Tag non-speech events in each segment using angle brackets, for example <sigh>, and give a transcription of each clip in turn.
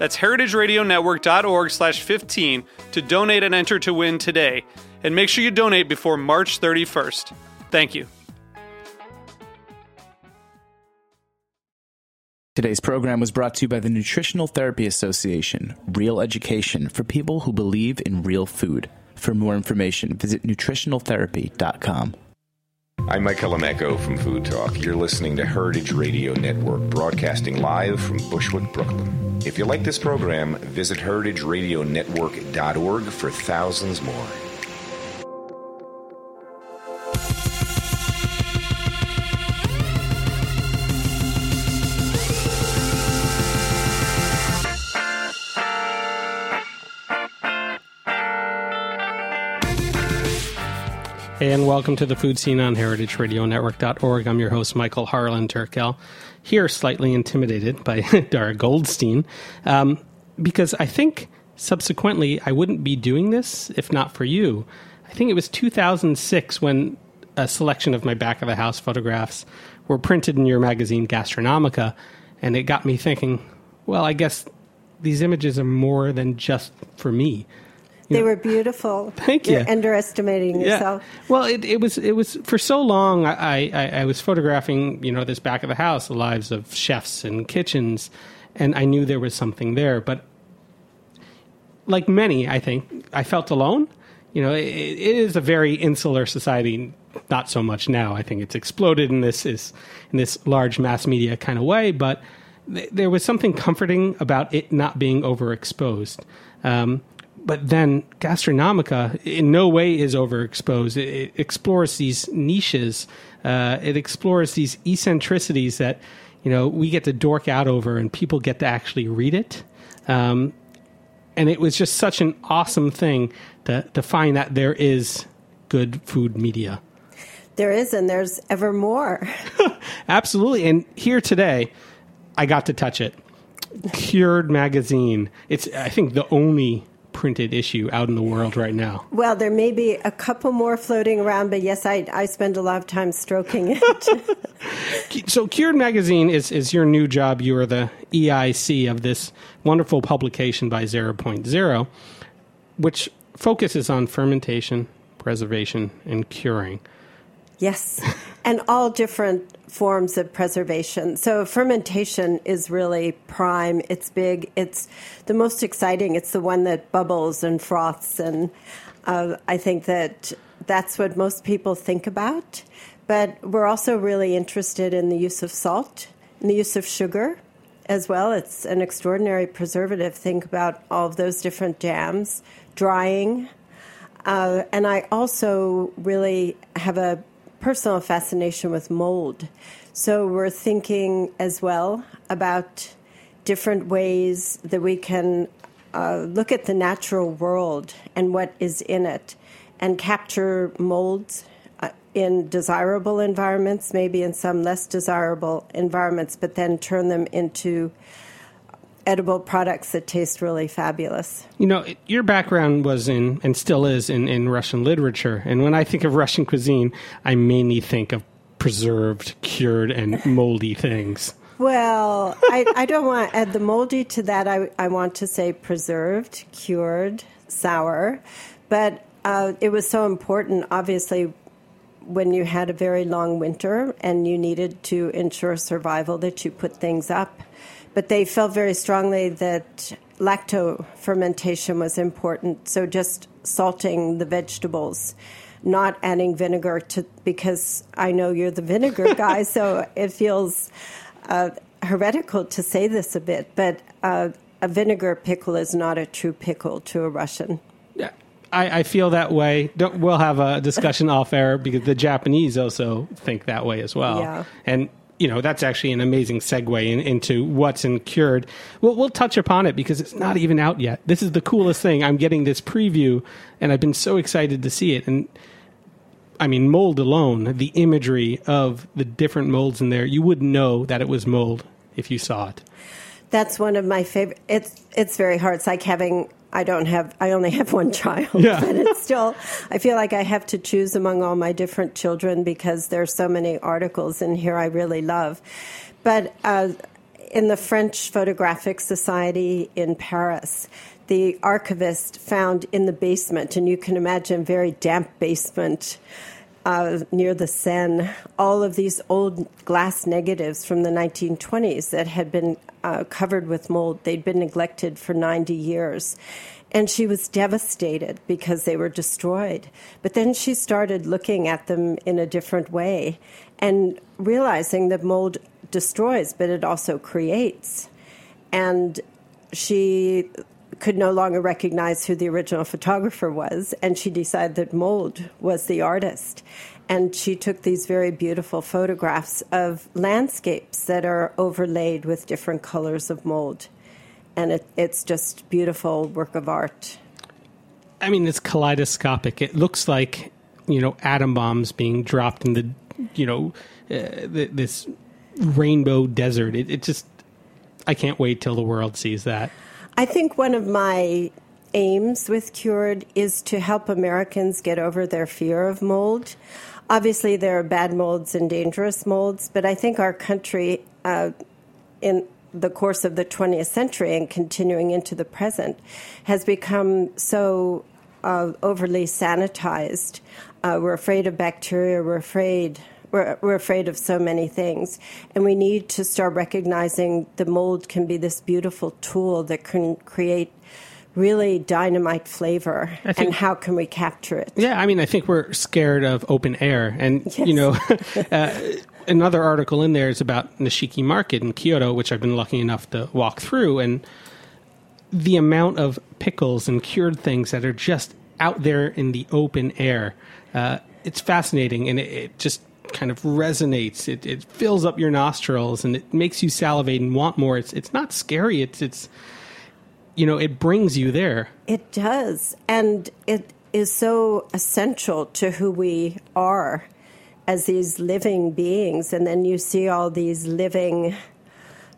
That's heritageradionetwork.org slash 15 to donate and enter to win today. And make sure you donate before March 31st. Thank you. Today's program was brought to you by the Nutritional Therapy Association, real education for people who believe in real food. For more information, visit nutritionaltherapy.com. I'm Mike Echo from Food Talk. You're listening to Heritage Radio Network, broadcasting live from Bushwick, Brooklyn. If you like this program, visit heritageradionetwork.org for thousands more. And welcome to the Food Seen on heritageradionetwork.org. I'm your host, Michael Harlan Turkel, here slightly intimidated by <laughs> Darra Goldstein, um, because I think subsequently I wouldn't be doing this if not for you. I think it was 2006 when a selection of my back of the house photographs were printed in your magazine Gastronomica, and it got me thinking, well, I guess these images are more than just for me. They were beautiful. <laughs> Thank you. You're underestimating yourself. Yeah. Well, it, it was it was for so long. I, I, I was photographing, you know, this back of the house, the lives of chefs and kitchens, and I knew there was something there. But like many, I think I felt alone. You know, it, it is a very insular society. Not so much now. I think it's exploded in this is in this large mass media kind of way, but th- there was something comforting about it not being overexposed. Um, but then Gastronomica in no way is overexposed. It, it explores these niches. Uh, it explores these eccentricities that you know we get to dork out over, and people get to actually read it. Um, and it was just such an awesome thing to to find that there is good food media. There is, and there's ever more. <laughs> <laughs> Absolutely, and here today, I got to touch it. Cured magazine. It's I think the only printed issue out in the world right now? Well, there may be a couple more floating around, but yes, I, I spend a lot of time stroking it. <laughs> so, Cured Magazine is, is your new job. You are the EIC of this wonderful publication by Zero Point Zero, which focuses on fermentation, preservation, and curing. Yes, and all different forms of preservation. So fermentation is really prime. It's big. It's the most exciting. It's the one that bubbles and froths, and uh, I think that that's what most people think about. But we're also really interested in the use of salt and the use of sugar as well. It's an extraordinary preservative. Think about all of those different jams, drying. Uh, and I also really have a personal fascination with mold. So we're thinking as well about different ways that we can uh, look at the natural world and what is in it and capture molds uh, in desirable environments, maybe in some less desirable environments, but then turn them into edible products that taste really fabulous. You know, your background was in, and still is, in, in Russian literature. And when I think of Russian cuisine, I mainly think of preserved, cured, and <laughs> moldy things. Well, I, I don't want to add the moldy to that. I, I want to say preserved, cured, sour. But uh, it was so important, obviously, when you had a very long winter and you needed to ensure survival that you put things up but they felt very strongly that lacto fermentation was important. So just salting the vegetables, not adding vinegar to because I know you're the vinegar <laughs> guy, so it feels uh, heretical to say this a bit, but uh, a vinegar pickle is not a true pickle to a Russian. I, I feel that way. Don't, we'll have a discussion <laughs> off air because the Japanese also think that way as well. Yeah. And you know that's actually an amazing segue in, into what's in cured. We'll, we'll touch upon it because it's not even out yet. This is the coolest thing. I'm getting this preview, and I've been so excited to see it. And I mean, mold alone, the imagery of the different molds in there, you wouldn't know that it was mold if you saw it. That's one of my favorite. It's it's very hard. It's like having. I don't have. I only have one child, Yeah. but it's still. I feel like I have to choose among all my different children because there's so many articles in here I really love. But uh, in the French Photographic Society in Paris, the archivist found in the basement, and you can imagine very damp basement uh, near the Seine, all of these old glass negatives from the 1920s that had been uh, covered with mold. They'd been neglected for 90 years. And she was devastated because they were destroyed. But then she started looking at them in a different way and realizing that mold destroys, but it also creates. And she could no longer recognize who the original photographer was, and she decided that mold was the artist. And she took these very beautiful photographs of landscapes that are overlaid with different colors of mold. And it, it's just beautiful work of art. I mean, it's kaleidoscopic. It looks like you know atom bombs being dropped in the you know uh, th- this rainbow desert. It, it just I can't wait till the world sees that. I think one of my aims with Cured is to help Americans get over their fear of mold. Obviously, there are bad molds and dangerous molds, but I think our country, uh, in the course of the 20th century and continuing into the present, has become so uh, overly sanitized. Uh, we're afraid of bacteria. We're afraid. We're, we're afraid of so many things. And we need to start recognizing the mold can be this beautiful tool that can create really dynamite flavor. Think- and how can we capture it? Yeah, I mean, I think we're scared of open air, and you know, <laughs> <laughs> uh, another article in there is about Nishiki Market in Kyoto, which I've been lucky enough to walk through, and the amount of pickles and cured things that are just out there in the open air. Uh, it's fascinating, and it, it just kind of resonates. It, it fills up your nostrils, and it makes you salivate and want more. It's it's not scary. It's it's you know, it brings you there. It does. And it is so essential to who we are as these living beings. And then you see all these living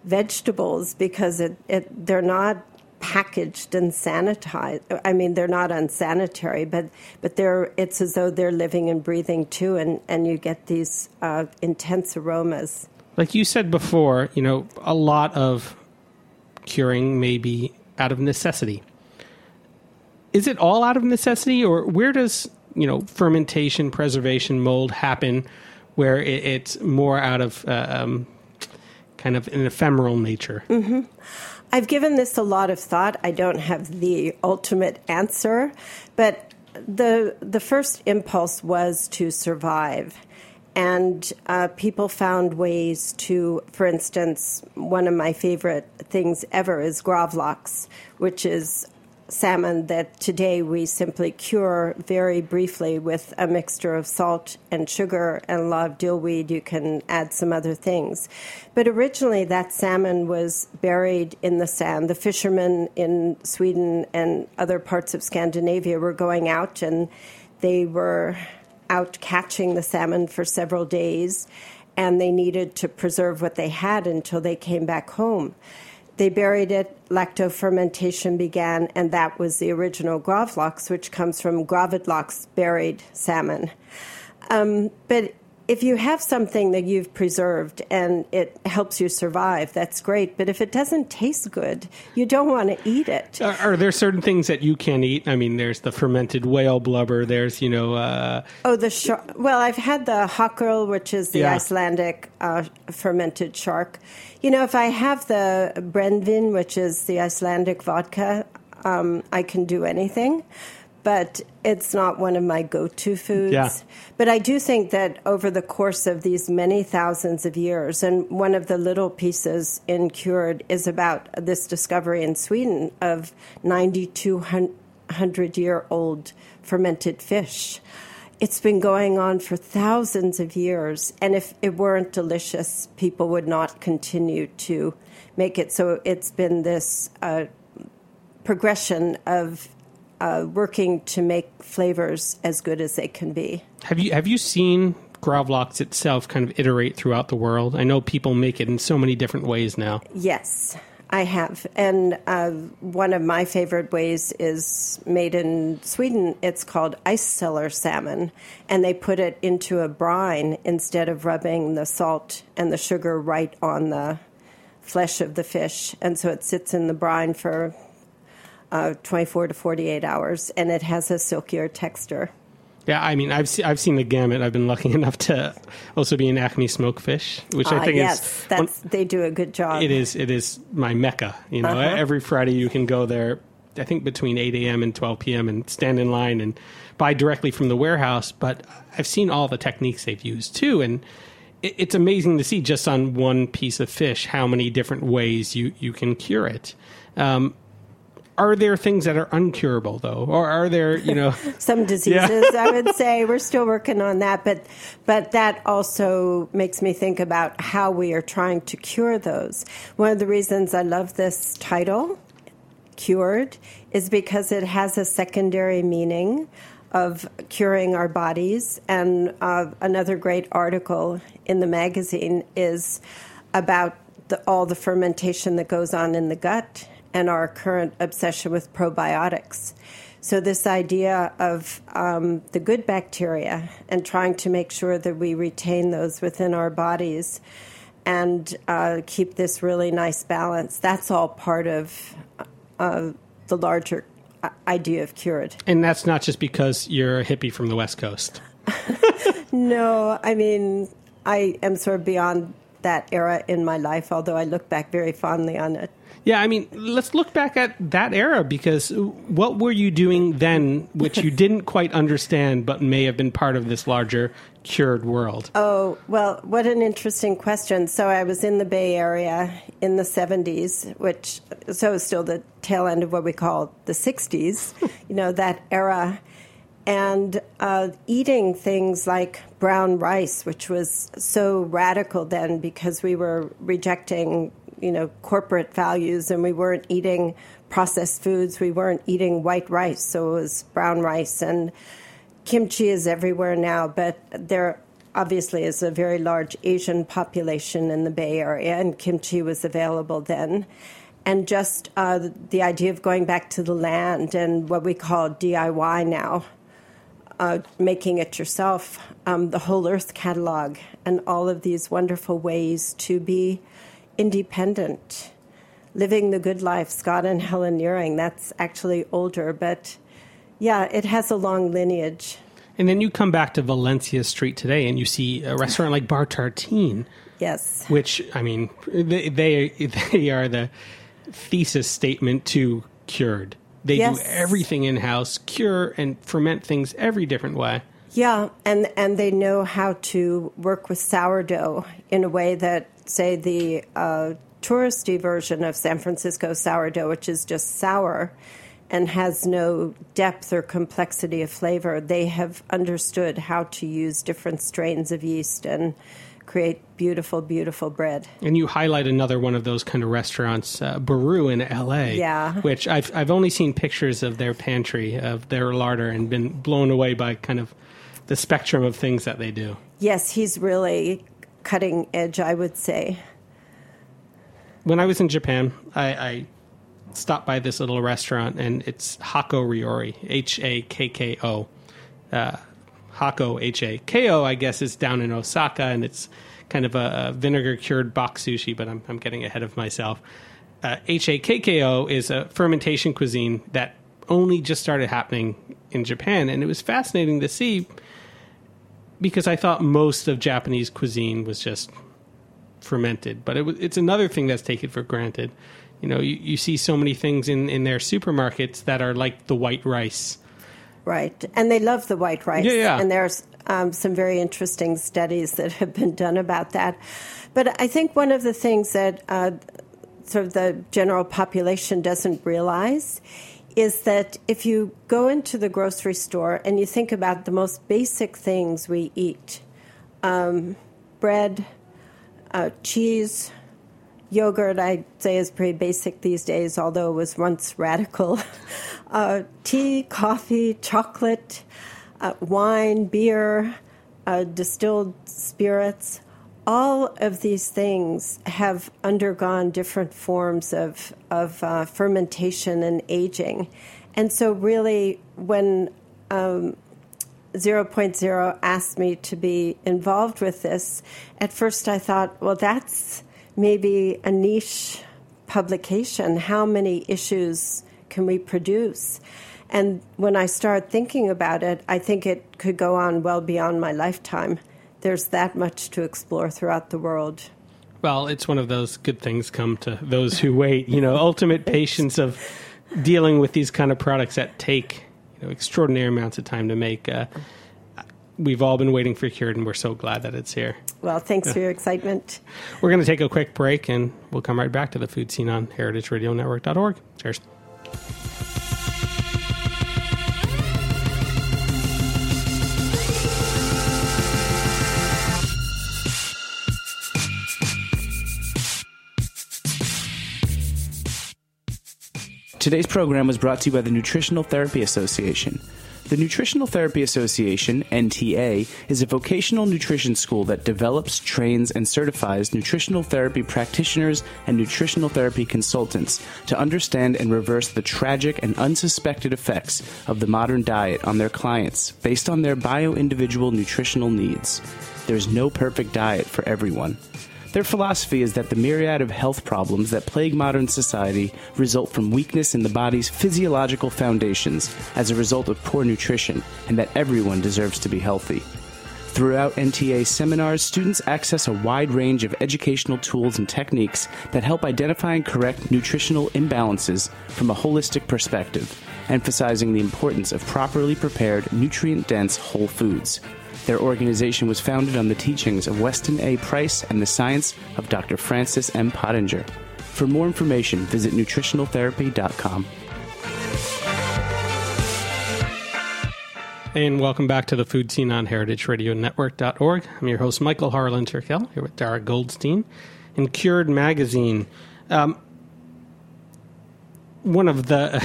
vegetables because it, it they're not packaged and sanitized. I mean, they're not unsanitary, but but they're it's as though they're living and breathing too, and and you get these uh, intense aromas. like you said before, you know, a lot of curing may be out of necessity. Is it all out of necessity, or where does you know fermentation, preservation, mold happen, where it, it's more out of uh, um, kind of an ephemeral nature? I've given this a lot of thought. I don't have the ultimate answer, but the the first impulse was to survive, and uh, people found ways to. For instance, one of my favorite things ever is gravlax, which is salmon that today we simply cure very briefly with a mixture of salt and sugar and live dillweed. You can add some other things. But originally, that salmon was buried in the sand. The fishermen in Sweden and other parts of Scandinavia were going out and they were out catching the salmon for several days and they needed to preserve what they had until they came back home. They buried it, lactofermentation began, and that was the original gravlax, which comes from gravidlax, buried salmon. Um, but if you have something that you've preserved and it helps you survive, that's great. But if it doesn't taste good, you don't want to eat it. Are, are there certain things that you can eat? I mean, there's the fermented whale blubber. There's you know, uh, Oh, the shark. Well, I've had the hakarl, which is the Yeah. Icelandic uh, fermented shark. You know, if I have the brennivin, which is the Icelandic vodka, um, I can do anything. But it's not one of my go-to foods. Yeah. But I do think that over the course of these many thousands of years, and one of the little pieces in Cured is about this discovery in Sweden of 9,200 year old fermented fish. It's been going on for thousands of years, and if it weren't delicious, people would not continue to make it. So it's been this uh, progression of uh, working to make flavors as good as they can be. Have you have you seen Gravlax itself kind of iterate throughout the world? I know people make it in so many different ways now. Yes, I have. And uh, one of my favorite ways is made in Sweden. It's called ice cellar salmon. And they put it into a brine instead of rubbing the salt and the sugar right on the flesh of the fish. And so it sits in the brine for uh, 24 to 48 hours, and it has a silkier texture. Yeah, I mean, I've se- I've seen the gamut. I've been lucky <laughs> enough to also be an Acme Smoked Fish, which I Ah, think yes, is that's they do a good job. it is it is my mecca. You know, Uh-huh. every Friday you can go there. I think between eight a.m. and twelve p.m. and stand in line and buy directly from the warehouse. But I've seen all the techniques they've used too, and it, it's amazing to see just on one piece of fish how many different ways you you can cure it. Um, are there things that are uncurable though, or are there you know? <laughs> Some diseases, I would say, we're still working on that, but but that also makes me think about how we are trying to cure those. One of the reasons I love this title, cured, is because it has a secondary meaning of curing our bodies. And uh, another great article in the magazine is about the, all the fermentation that goes on in the gut and our current obsession with probiotics. So, this idea of um, the good bacteria and trying to make sure that we retain those within our bodies and uh, keep this really nice balance, that's all part of uh, the larger uh, idea of cured. And that's not just because you're a hippie from the West Coast. <laughs> <laughs> No, I mean, I am sort of beyond that era in my life, although I look back very fondly on it. Yeah, I mean, let's look back at that era because what were you doing then which you <laughs> didn't quite understand but may have been part of this larger cured world? Oh, well, what an interesting question. So I was in the Bay Area in the 70s, which, so it's still the tail end of what we call the 60s, <laughs> you know, that era. And uh, eating things like brown rice, which was so radical then because we were rejecting, you know, corporate values and we weren't eating processed foods. We weren't eating white rice, so it was brown rice. And kimchi is everywhere now, but there obviously is a very large Asian population in the Bay Area, and kimchi was available then. And just uh, the idea of going back to the land and what we call DIY now, uh, making it yourself, um, the Whole Earth catalog, and all of these wonderful ways to be independent. Living the good life, Scott and Helen Nearing, that's actually older, but yeah, it has a long lineage. And then you come back to Valencia Street today and you see a restaurant like Bar Tartine, Yes. which, I mean, they, they, they are the thesis statement to cured. They Yes. do everything in house, cure and ferment things every different way. Yeah, and and they know how to work with sourdough in a way that, say, the uh, touristy version of San Francisco sourdough, which is just sour and has no depth or complexity of flavor, they have understood how to use different strains of yeast and create beautiful, beautiful bread. And you highlight another one of those kind of restaurants, uh, Baroo in L.A. Yeah. Which I've I've only seen pictures of their pantry of their larder and been blown away by kind of the spectrum of things that they do. Yes, he's really cutting edge, I would say. When I was in Japan, I, I stopped by this little restaurant and it's Hakko Ryori, H A K K O. Uh, Hako H A K O, I guess, is down in Osaka and it's kind of a, a vinegar cured box sushi, but I'm, I'm getting ahead of myself. Uh, H A K K O is a fermentation cuisine that only just started happening in Japan, and it was fascinating to see because I thought most of Japanese cuisine was just fermented, but it it's another thing that's taken for granted. You know, you, you see so many things in, in their supermarkets that are like the white rice. Right, and they love the white rice. Yeah, yeah. And there's um, some very interesting studies that have been done about that. But I think one of the things that uh, sort of the general population doesn't realize is that if you go into the grocery store and you think about the most basic things we eat um, bread, uh, cheese, yogurt, I'd say is pretty basic these days, although it was once radical. <laughs> uh, tea, coffee, chocolate, uh, wine, beer, uh, distilled spirits all of these things have undergone different forms of, of uh, fermentation and aging. And so, really, when um, Zero Point Zero asked me to be involved with this, at first I thought, well, that's maybe a niche publication. How many issues can we produce? And when I started thinking about it, I think it could go on well beyond my lifetime there's that much to explore throughout the world. Well, it's one of those good things come to those who wait. You know, ultimate patience of dealing with these kind of products that take you know extraordinary amounts of time to make. Uh, we've all been waiting for Cured, and we're so glad that it's here. Well, thanks for your excitement. We're going to take a quick break, and we'll come right back to the Food Seen on heritageradionetwork.org. Cheers. Today's program was brought to you by the Nutritional Therapy Association. The Nutritional Therapy Association, NTA, is a vocational nutrition school that develops, trains, and certifies nutritional therapy practitioners and nutritional therapy consultants to understand and reverse the tragic and unsuspected effects of the modern diet on their clients based on their bio individual nutritional needs. There's no perfect diet for everyone. Their philosophy is that the myriad of health problems that plague modern society result from weakness in the body's physiological foundations as a result of poor nutrition, and that everyone deserves to be healthy. Throughout NTA seminars, students access a wide range of educational tools and techniques that help identify and correct nutritional imbalances from a holistic perspective, emphasizing the importance of properly prepared, nutrient dense whole foods. Their organization was founded on the teachings of Weston A. Price and the science of Dr. Francis M. Pottenger. For more information, visit nutritionaltherapy.com. And welcome back to the Food Seen on heritageradionetwork.org. I'm your host, Michael Harlan Turkel, here with Darra Goldstein in Cured Magazine. Um, one of the,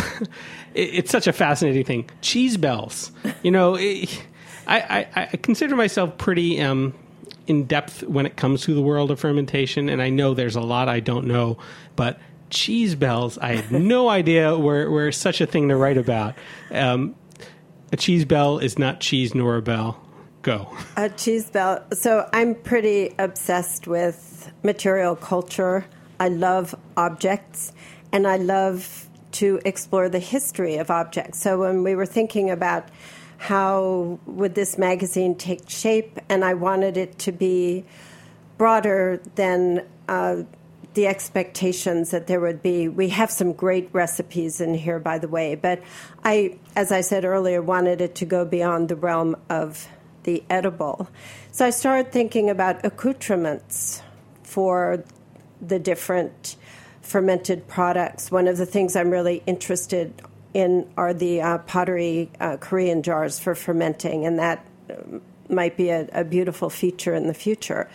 <laughs> it, it's such a fascinating thing. Cheese bells. You know, it, I, I, I consider myself pretty um, in depth when it comes to the world of fermentation, and I know there's a lot I don't know, but cheese bells, I had <laughs> no idea were, were such a thing to write about. Um, a cheese bell is not cheese nor a bell. Go. A cheese bell. So I'm pretty obsessed with material culture. I love objects, and I love to explore the history of objects. So when we were thinking about how would this magazine take shape, and I wanted it to be broader than uh, the expectations that there would be. We have some great recipes in here, by the way, but I, as I said earlier, wanted it to go beyond the realm of the edible. So I started thinking about accoutrements for the different fermented products. One of the things I'm really interested in are the uh, pottery uh, Korean jars for fermenting, and that uh, might be a, a, beautiful feature in the future.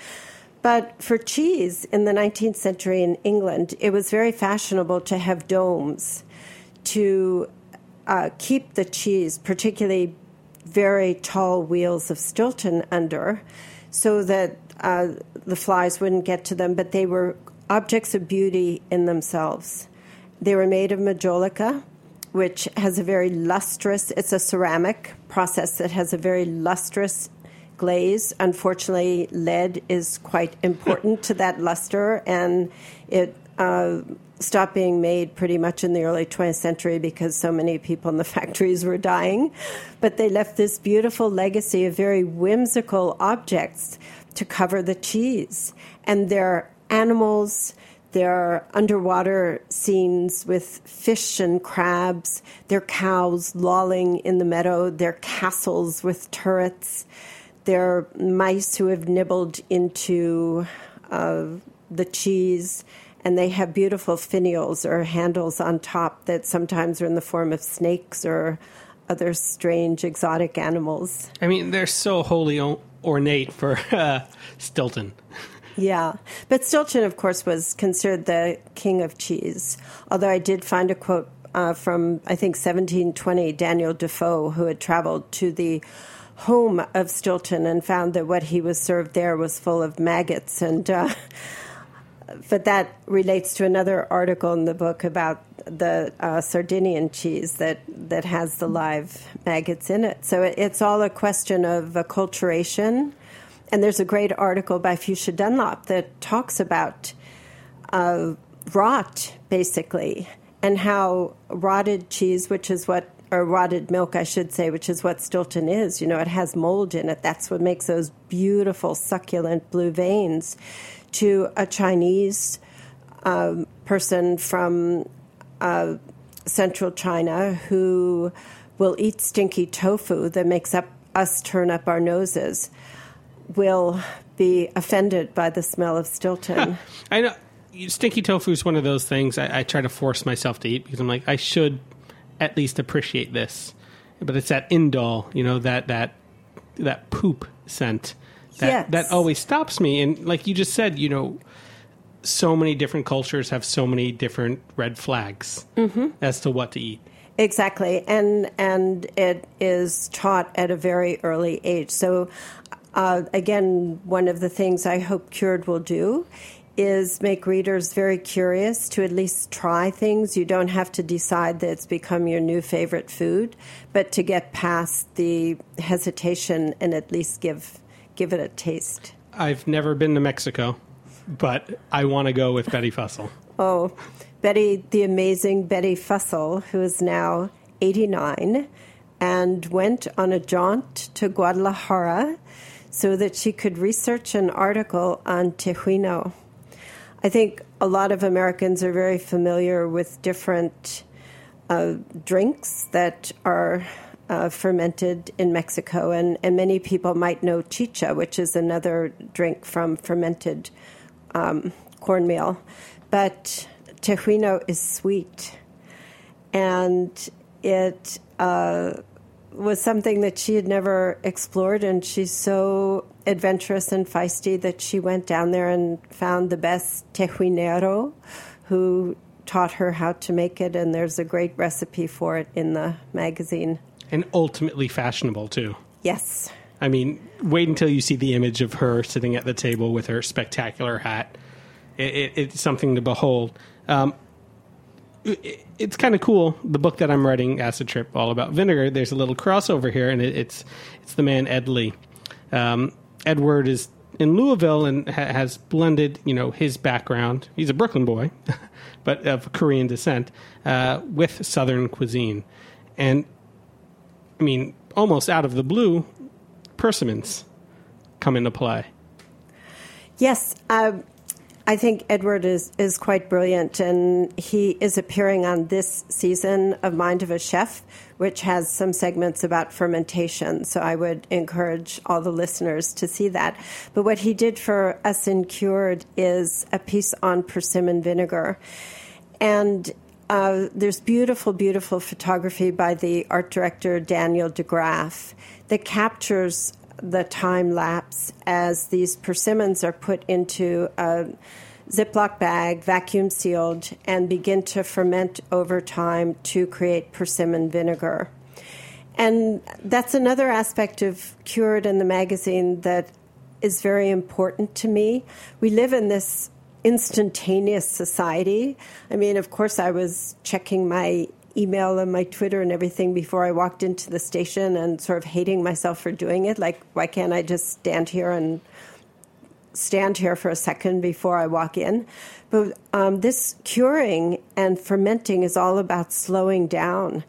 But for cheese in the 19th century in England, it was very fashionable to have domes to uh, keep the cheese, particularly very tall wheels of Stilton, under, so that uh, the flies wouldn't get to them, but they were objects of beauty in themselves. They were made of majolica, which has a very lustrous, it's a ceramic process that has a very lustrous glaze. Unfortunately, lead is quite important to that luster, and it uh, stopped being made pretty much in the early 20th century because so many people in the <laughs> factories were dying. But they left this beautiful legacy of very whimsical objects to cover the cheese. And they're animals There are underwater scenes with fish and crabs. There are cows lolling in the meadow. There are castles with turrets. There are mice who have nibbled into uh, the cheese, and they have beautiful finials or handles on top that sometimes are in the form of snakes or other strange exotic animals. I mean, they're so wholly ornate for <laughs> uh, Stilton. Yeah, but Stilton, of course, was considered the king of cheese. Although I did find a quote uh, from, I think, 1720, Daniel Defoe, who had traveled to the home of Stilton and found that what he was served there was full of maggots. And uh, but that relates to another article in the book about the uh, Sardinian cheese that that has the live maggots in it. So it, it's all a question of acculturation and there's a great article by Fuchsia Dunlop that talks about uh, rot, basically, and how rotted cheese, which is what, or rotted milk, I should say, which is what Stilton is, you know, it has mold in it. That's what makes those beautiful, succulent blue veins. To a Chinese um, person from uh, central China who will eat stinky tofu that makes up us turn up our noses will be offended by the smell of Stilton. <laughs> I know stinky tofu is one of those things I, I, try to force myself to eat because I'm like I should at least appreciate this, but it's that indole, you know that that that poop scent that yes. that always stops me. And like you just said, you know, so many different cultures have so many different red flags mm-hmm. as to what to eat. Exactly, and and it is taught at a very early age. So uh, again, one of the things I hope Cured will do is make readers very curious to at least try things. You don't have to decide that it's become your new favorite food, but to get past the hesitation and at least give give it a taste. I've never been to Mexico, but I want to go with Betty Fussell. Oh, Betty, the amazing Betty Fussell, who is now 89 and went on a jaunt to Guadalajara so that she could research an article on tejuino. I think a lot of Americans are very familiar with different uh, drinks that are uh, fermented in Mexico, and, and many people might know chicha, which is another drink from fermented um, cornmeal. But tejuino is sweet, and it uh, was something that she had never explored, and she's so adventurous and feisty that she went down there and found the best tejuinero who taught her how to make it, and there's a great recipe for it in the magazine. And ultimately fashionable, too. Yes. I mean, wait until you see the image of her sitting at the table with her spectacular hat. It, it, it's something to behold. Um, it's kind of cool. The book that I'm writing, Acid Trip, all about vinegar. There's a little crossover here, and it, it's it's the man Ed Lee. Um, Edward is in Louisville and ha- has blended, you know, his background. He's a Brooklyn boy, <laughs> but of Korean descent, uh, with Southern cuisine, and I mean, almost out of the blue, persimmons come into play. Yes, uh, I think Edward is, is quite brilliant, and he is appearing on this season of Mind of a Chef, which has some segments about fermentation. So I would encourage all the listeners to see that. But what he did for us in Cured is a piece on persimmon vinegar. And uh, there's beautiful, beautiful photography by the art director Daniel DeGraff that captures the time lapse as these persimmons are put into a Ziploc bag, vacuum sealed, and begin to ferment over time to create persimmon vinegar. And that's another aspect of Cured in the magazine that is very important to me. We live in this instantaneous society. I mean, of course, I was checking my email and my Twitter and everything before I walked into the station and sort of hating myself for doing it. Like, why can't I just stand here and stand here for a second before I walk in? But um, this curing and fermenting is all about slowing down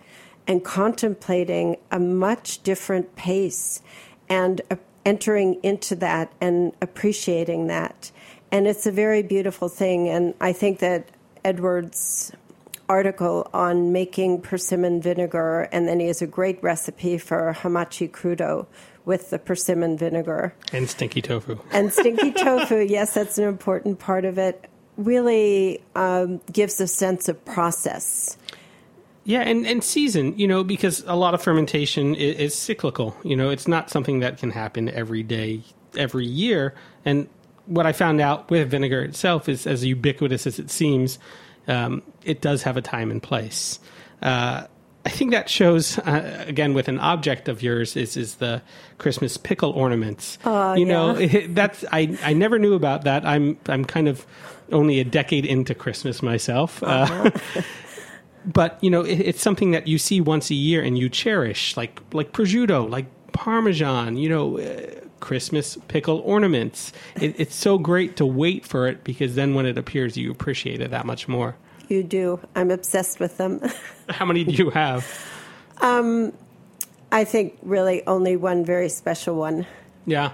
and contemplating a much different pace and uh, entering into that and appreciating that and it's a very beautiful thing. And I think that Edward's article on making persimmon vinegar, and then he has a great recipe for hamachi crudo with the persimmon vinegar And stinky tofu. and stinky <laughs> tofu. Yes, that's an important part of it. Really um, gives a sense of process. Yeah, and, and season, you know, because a lot of fermentation is, is cyclical. You know, it's not something that can happen every day, every year. And what I found out with vinegar itself is, as ubiquitous as it seems, um, it does have a time and place. Uh, I think that shows uh, again with an object of yours is is the Christmas pickle ornaments. Oh, you know, yeah. <laughs> that's I I never knew about that. I'm I'm kind of only a decade into Christmas myself. Uh, <laughs> but you know it, it's something that you see once a year and you cherish like like prosciutto like parmesan you know uh, christmas pickle ornaments it, it's so great to wait for it because then when it appears you appreciate it that much more You do. I'm obsessed with them. <laughs> how many do you have Um, I think really only one very special one. yeah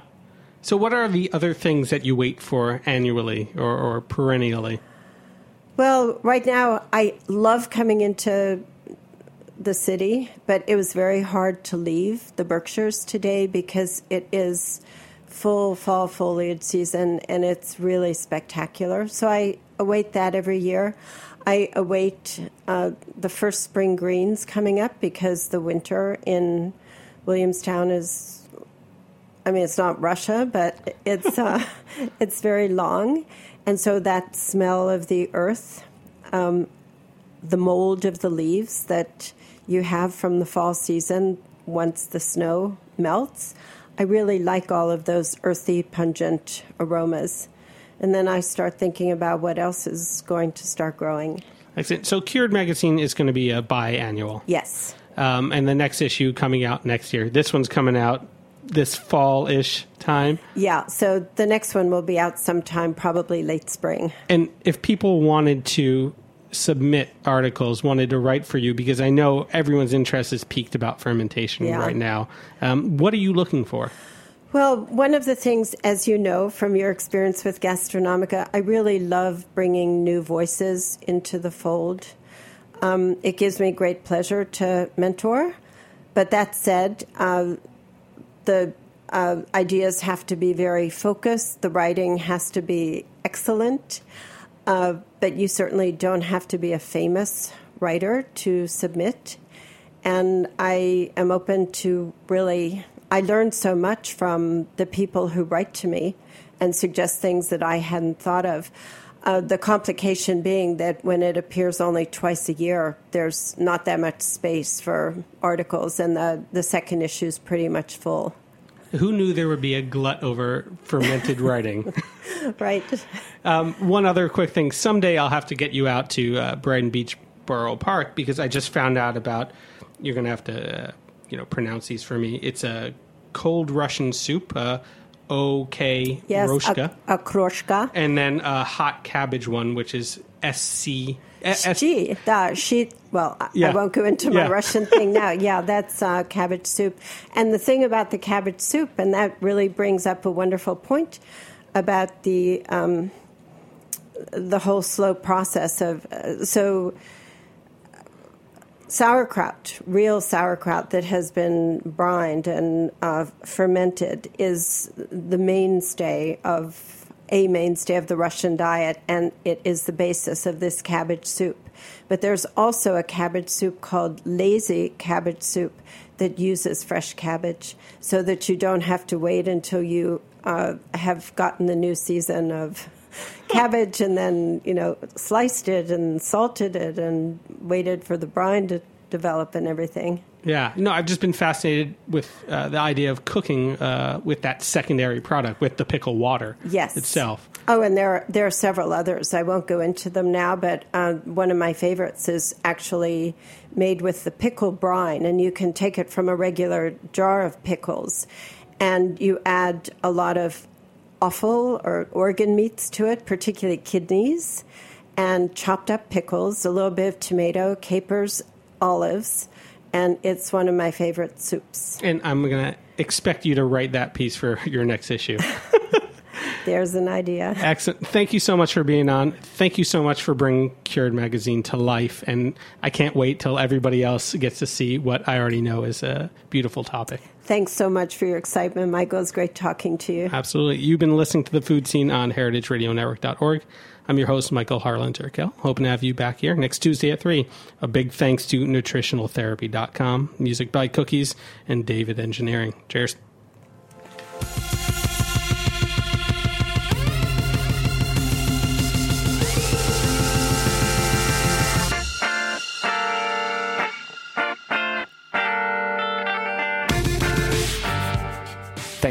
so what are the other things that you wait for annually or, or perennially Well, right now I love coming into the city, but it was very hard to leave the Berkshires today because it is full fall foliage season and it's really spectacular. So I await that every year. I await uh, the first spring greens coming up because the winter in Williamstown is I mean, it's not Russia, but it's uh, <laughs> it's very long, and so that smell of the earth, um, the mold of the leaves that you have from the fall season once the snow melts, I really like all of those earthy, pungent aromas, and then I start thinking about what else is going to start growing. Excellent. so cured magazine is going to be a biannual Yes, um, and the next issue coming out next year this one's coming out this fall-ish time yeah. So the next one will be out sometime, probably late spring. And if people wanted to submit articles, wanted to write for you, because I know everyone's interest is piqued about fermentation Yeah. right now, um, what are you looking for? Well, one of the things, as you know from your experience with Gastronomica, I really love bringing new voices into the fold. Um, it gives me great pleasure to mentor. But that said, uh, the uh, ideas have to be very focused, the writing has to be excellent, uh, but you certainly don't have to be a famous writer to submit. And I am open to really, I learned so much from the people who write to me and suggest things that I hadn't thought of. Uh, the complication being that when it appears only twice a year, there's not that much space for articles, and the, the second issue is pretty much full. Who knew there would be a glut over fermented writing? <laughs> Right? Um, one other quick thing. Someday I'll have to get you out to uh, Brighton Beach Borough Park because I just found out about. You're going to have to, uh, you know, pronounce these for me. It's a cold Russian soup, uh, OK Yes, Roshka, a, a kroshka. and then a hot cabbage one, which is SC. Da, she, well, I- Yeah. I won't go into my Yeah. Russian thing now. Yeah, that's uh, cabbage soup. And the thing about the cabbage soup, and that really brings up a wonderful point about the um, the whole slow process of uh, so sauerkraut, real sauerkraut that has been brined and uh, fermented, is the mainstay of a mainstay of the Russian diet, and it is the basis of this cabbage soup. But there's also a cabbage soup called lazy cabbage soup that uses fresh cabbage, so that you don't have to wait until you uh, have gotten the new season of <laughs> cabbage and then you know sliced it and salted it and waited for the brine to develop and everything. Yeah, no, I've just been fascinated with uh, the idea of cooking uh, with that secondary product, with the pickle water Yes. itself. Oh, and there are, there are several others. I won't go into them now, but uh, one of my favorites is actually made with the pickle brine, and you can take it from a regular jar of pickles, and you add a lot of offal or organ meats to it, particularly kidneys, and chopped up pickles, a little bit of tomato, capers, olives, and it's one of my favorite soups. And I'm going to expect you to write that piece for your next issue. <laughs> There's an idea. Excellent. Thank you so much for being on. Thank you so much for bringing Cured Magazine to life. And I can't wait till everybody else gets to see what I already know is a beautiful topic. Thanks so much for your excitement, Michael. It's great talking to you. Absolutely. You've been listening to the Food Seen on heritageradionetwork.org. I'm your host, Michael Harlan Turkel. Hoping to have you back here next Tuesday at 3. A big thanks to nutritionaltherapy.com, music by Cookies, and David Engineering. Cheers.